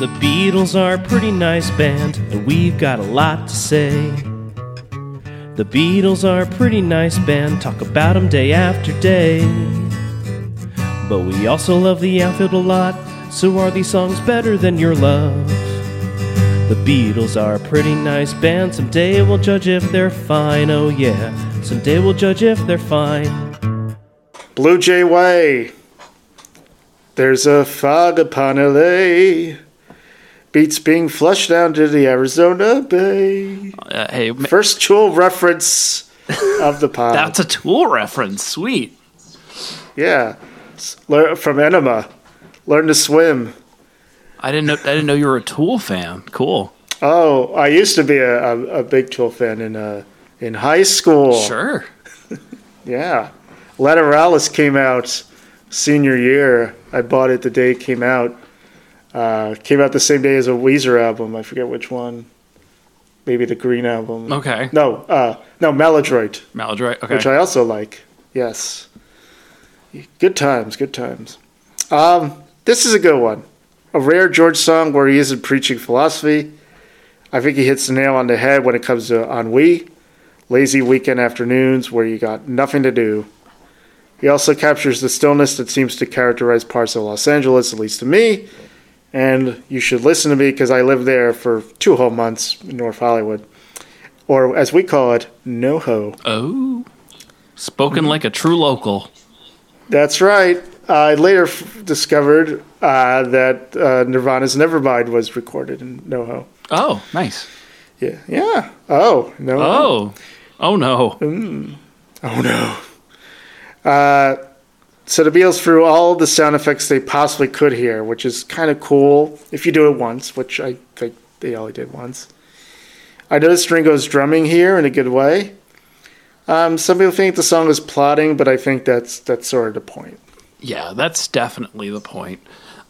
The Beatles are a pretty nice band, and we've got a lot to say. The Beatles are a pretty nice band, talk about 'em day after day. But we also love the outfield a lot, so are these songs better than your love? The Beatles are a pretty nice band, someday we'll judge if they're fine, oh yeah, someday we'll judge if they're fine. Blue Jay Way. There's a fog upon LA. Beats being flushed down to the Arizona Bay. Uh, hey, ma- First Tool reference of the pod. that's a Tool reference. Sweet. yeah. From Aenima. Learn to swim. I didn't know. I didn't know you were a Tool fan. Cool. Oh, I used to be a, a, a big Tool fan in uh, in high school. Sure. Yeah. Lateralus came out senior year. I bought it the day it came out. Uh, came out the same day as a Weezer album. I forget which one. Maybe the Green album. Okay. No, uh, no, Maladroit, Maladroit. Okay. which I also like. Yes. Good times, good times. Um, this is a good one. A rare George song where he isn't preaching philosophy. I think he hits the nail on the head when it comes to ennui, lazy weekend afternoons where you got nothing to do. He also captures the stillness that seems to characterize parts of Los Angeles, at least to me. And you should listen to me because I lived there for two whole months in North Hollywood. Or as we call it, NoHo. oh. Spoken like a true local. That's right. I later f- discovered uh, that uh, Nirvana's Nevermind was recorded in NoHo. Oh, nice. Yeah. Yeah. Oh, no. Oh. Oh no. Oh, no. Uh, so the Beatles threw all the sound effects they possibly could here, which is kind of cool if you do it once, which I think they only did once. I noticed Ringo's drumming here in a good way. Um, some people think the song is plotting, but I think that's that's sort of the point. Yeah, that's definitely the point.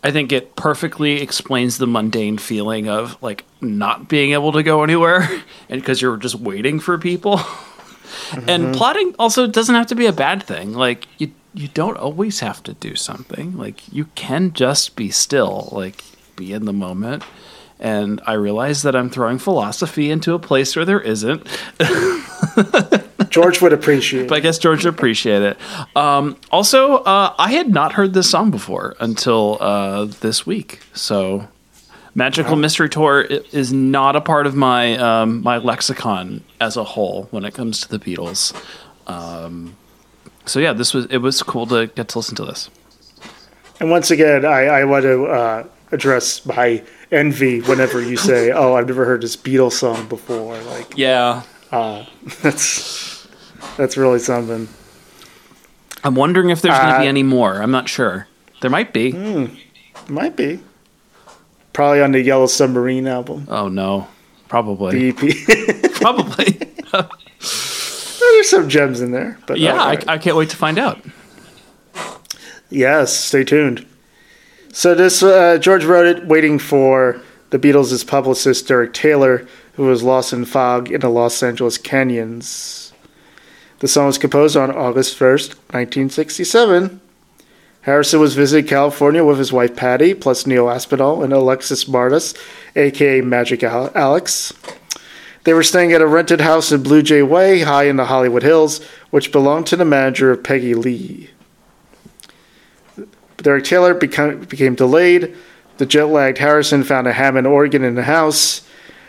I think it perfectly explains the mundane feeling of like not being able to go anywhere and because you're just waiting for people. And plotting also doesn't have to be a bad thing. Like you you don't always have to do something. Like you can just be still, like be in the moment. And I realize that I'm throwing philosophy into a place where there isn't. George would appreciate. But I guess George would appreciate it. Um, also, uh, I had not heard this song before until uh, this week. So, Magical Mystery Tour is not a part of my um, my lexicon as a whole when it comes to the Beatles. Um, so yeah, this was it was cool to get to listen to this. And once again, I, I want to uh, address my envy whenever you say, "Oh, I've never heard this Beatles song before." Like Yeah, that's that's really something. I'm wondering if there's going to be Uh, any more. I'm not sure. There might be. Might be probably on the Yellow Submarine album. Oh no, probably, EP. probably. There's some gems in there, but yeah, alright. I, I can't wait to find out. Yes, stay tuned. So this uh, George wrote it waiting for the Beatles' publicist Derek Taylor, who was lost in fog in the Los Angeles canyons. The song was composed on August 1st, 1967. Harrison was visiting California with his wife Pattie, plus Neil Aspinall and Alexis Mardas, aka Magic Alex. They were staying at a rented house in Blue Jay Way, high in the Hollywood Hills, which belonged to the manager of Peggy Lee. Derek Taylor became, became delayed. The jet lagged Harrison found a Hammond organ in the house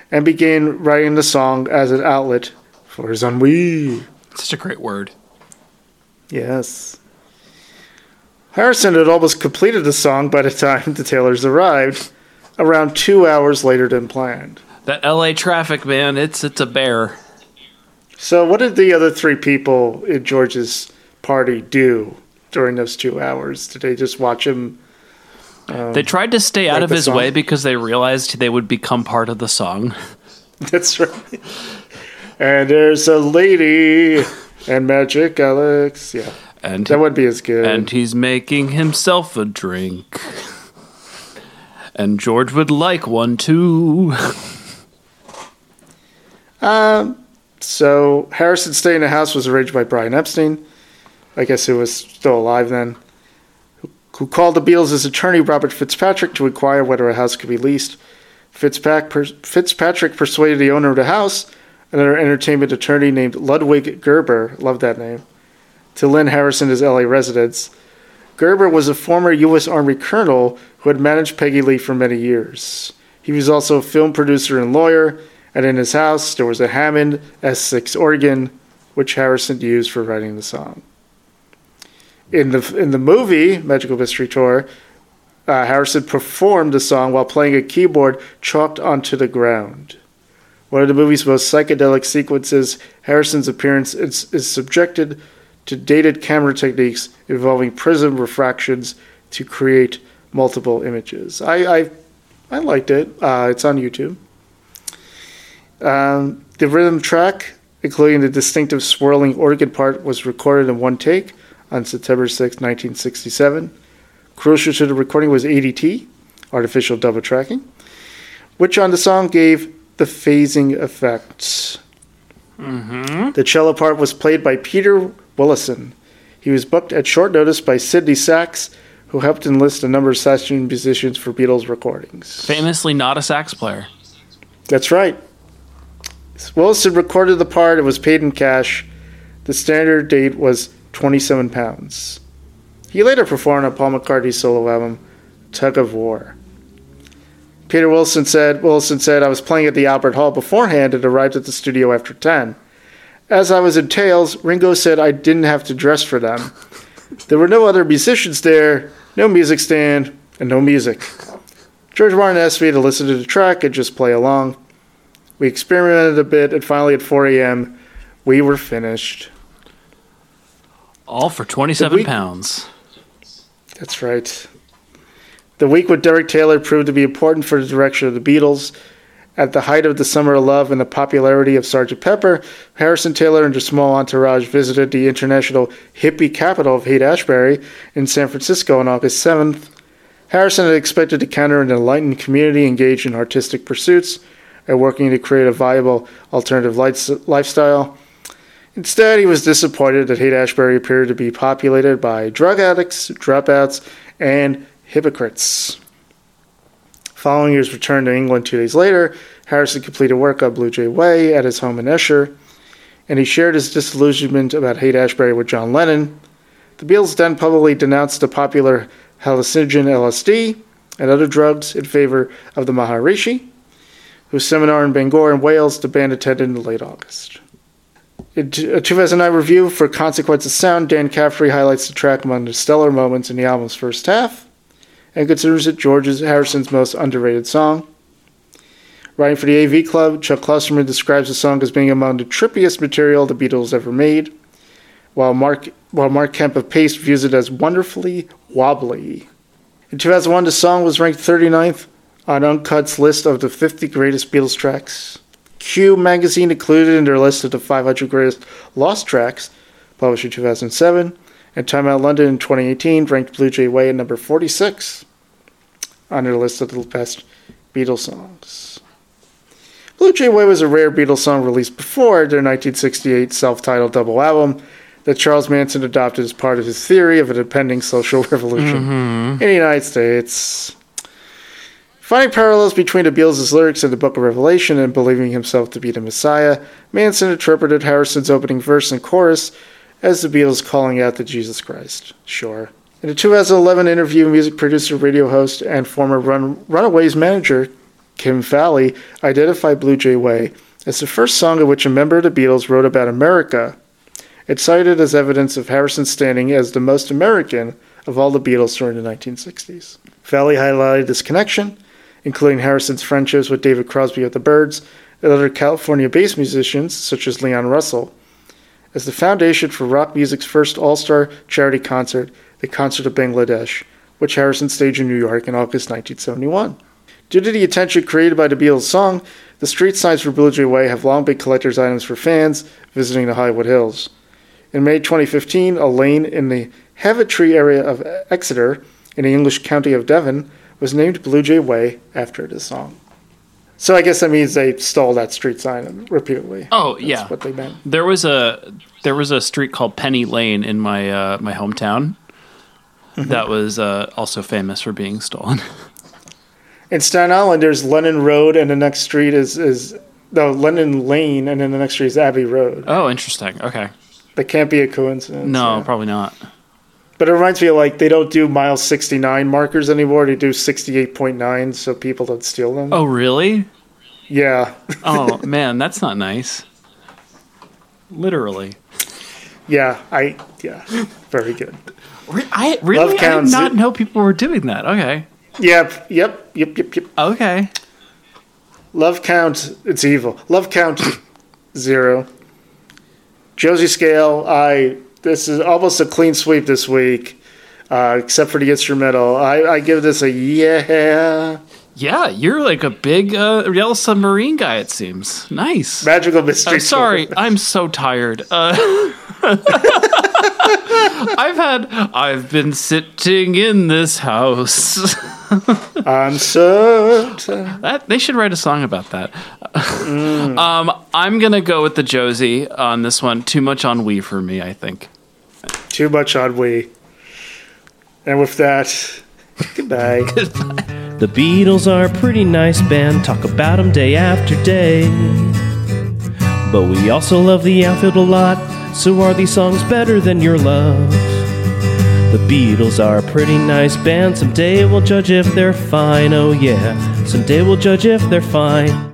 and began writing the song as an outlet for his ennui. Such a great word. Yes. Harrison had almost completed the song by the time the Taylors arrived, around two hours later than planned. That LA traffic, man, it's it's a bear. So, what did the other three people in George's party do during those two hours? Did they just watch him? Um, they tried to stay out of his song? way because they realized they would become part of the song. That's right. And there's a lady and Magic Alex. Yeah, And that would be as good. and he's making himself a drink. And George would like one too. Um, so Harrison staying in the house was arranged by Brian Epstein. I guess he was still alive then. Who who called the Beatles' attorney Robert Fitzpatrick to inquire whether a house could be leased. Fitzpatrick persuaded the owner of the house, another entertainment attorney named Ludwig Gerber, love that name, to lend Harrison his LA residence. Gerber was a former U.S. Army colonel who had managed Peggy Lee for many years. He was also a film producer and lawyer, and in his house there was a Hammond S6 organ, which Harrison used for writing the song. In the in the movie Magical Mystery Tour, uh, Harrison performed the song while playing a keyboard chalked onto the ground. One of the movie's most psychedelic sequences, Harrison's appearance is, is subjected to dated camera techniques involving prism refractions to create multiple images. I I, I liked it. Uh, it's on YouTube. Um, the rhythm track, including the distinctive swirling organ part, was recorded in one take on September 6, 1967. Crucial to the recording was ADT, artificial double tracking, which on the song gave the phasing effects. Mm-hmm. The cello part was played by Peter Willison. He was booked at short notice by Sidney Sax, who helped enlist a number of session musicians for Beatles recordings. Famously not a sax player. That's right. Willison recorded the part and was paid in cash. The standard date was 27 pounds. He later performed on Paul McCartney's solo album, Tug of War. Peter Wilson said, Wilson said, I was playing at the Albert Hall beforehand and arrived at the studio after 10. As I was in tails, Ringo said I didn't have to dress for them. There were no other musicians there, no music stand, and no music. George Martin asked me to listen to the track and just play along. We experimented a bit, and finally at 4 a.m., we were finished. All for 27 week, pounds. That's right. The week with Derek Taylor proved to be important for the direction of the Beatles. At the height of the Summer of Love and the popularity of Sgt. Pepper, Harrison Taylor and a small entourage visited the international hippie capital of Haight Ashbury in San Francisco on August 7th. Harrison had expected to encounter an enlightened community engaged in artistic pursuits and working to create a viable alternative lifestyle. Instead, he was disappointed that Haight Ashbury appeared to be populated by drug addicts, dropouts, and hypocrites. Following his return to England two days later, Harrison completed work on Blue Jay Way at his home in Esher, and he shared his disillusionment about Haight Ashbury with John Lennon. The Beatles then publicly denounced the popular hallucinogen LSD and other drugs in favor of the Maharishi, whose seminar in Bangor in Wales the band attended in late August. In a 2009 review for Consequence of Sound, Dan Caffrey highlights the track among the stellar moments in the album's first half and considers it George Harrison's most underrated song. Writing for the AV Club, Chuck Klosterman describes the song as being among the trippiest material the Beatles ever made, while Mark, while Mark Kemp of Paste views it as wonderfully wobbly. In 2001, the song was ranked 39th on Uncut's list of the 50 greatest Beatles tracks. Q magazine included in their list of the 500 greatest lost tracks, published in 2007, and Time Out London in 2018 ranked Blue Jay Way at number 46 on their list of the best Beatles songs. Blue Jay Way was a rare Beatles song released before their 1968 self titled double album that Charles Manson adopted as part of his theory of an impending social revolution mm-hmm. in the United States. Finding parallels between the Beatles' lyrics in the Book of Revelation and believing himself to be the Messiah, Manson interpreted Harrison's opening verse and chorus as the Beatles calling out to Jesus Christ. Sure. In a 2011 interview, music producer, radio host, and former Run- Runaways manager Kim Fowley identified Blue Jay Way as the first song in which a member of the Beatles wrote about America. It's cited as evidence of Harrison's standing as the most American of all the Beatles during the 1960s. Fowley highlighted this connection including Harrison's friendships with David Crosby of the Byrds and other California based musicians, such as Leon Russell, as the foundation for rock music's first all star charity concert, the Concert of Bangladesh, which Harrison staged in New York in August 1971. Due to the attention created by the Beatles song, the street signs for Blue Jay Way have long been collector's items for fans visiting the Hollywood Hills. In May 2015, a lane in the Heavitree area of Exeter, in the English county of Devon, was named Blue Jay Way after this song. So I guess that means they stole that street sign repeatedly. Oh That's yeah, what they meant. There was a there was a street called Penny Lane in my uh, my hometown, that was uh, also famous for being stolen. In Staten Island, there's Lennon Road, and the next street is is no Lennon Lane, and then the next street is Abbey Road. Oh, interesting. Okay. That can't be a coincidence. No, yeah. probably not. But it reminds me of like they don't do mile 69 markers anymore. They do 68.9 so people don't steal them. Oh, really? Yeah. Oh, man, that's not nice. Literally. yeah. I, yeah. Very good. I really I did not know people were doing that. Okay. Yep. Yep. Yep. Yep. Yep. Okay. Love count. It's evil. Love count. zero. Josie Scale. I. This is almost a clean sweep this week, uh, except for the instrumental. I, I give this a yeah. Yeah, you're like a big uh, Yellow Submarine guy. It seems nice. Magical mystery. I'm sorry, I'm so tired. Uh, I've had, I've been sitting in this house. I'm so. that they should write a song about that. Um, I'm gonna go with the Josie on this one. Too much ennui for me, I think. Too much on we. And with that, goodbye. goodbye. The Beatles are a pretty nice band, talk about them day after day. But we also love the outfield a lot, so are these songs better than your love? The Beatles are a pretty nice band, someday we'll judge if they're fine, oh yeah, someday we'll judge if they're fine.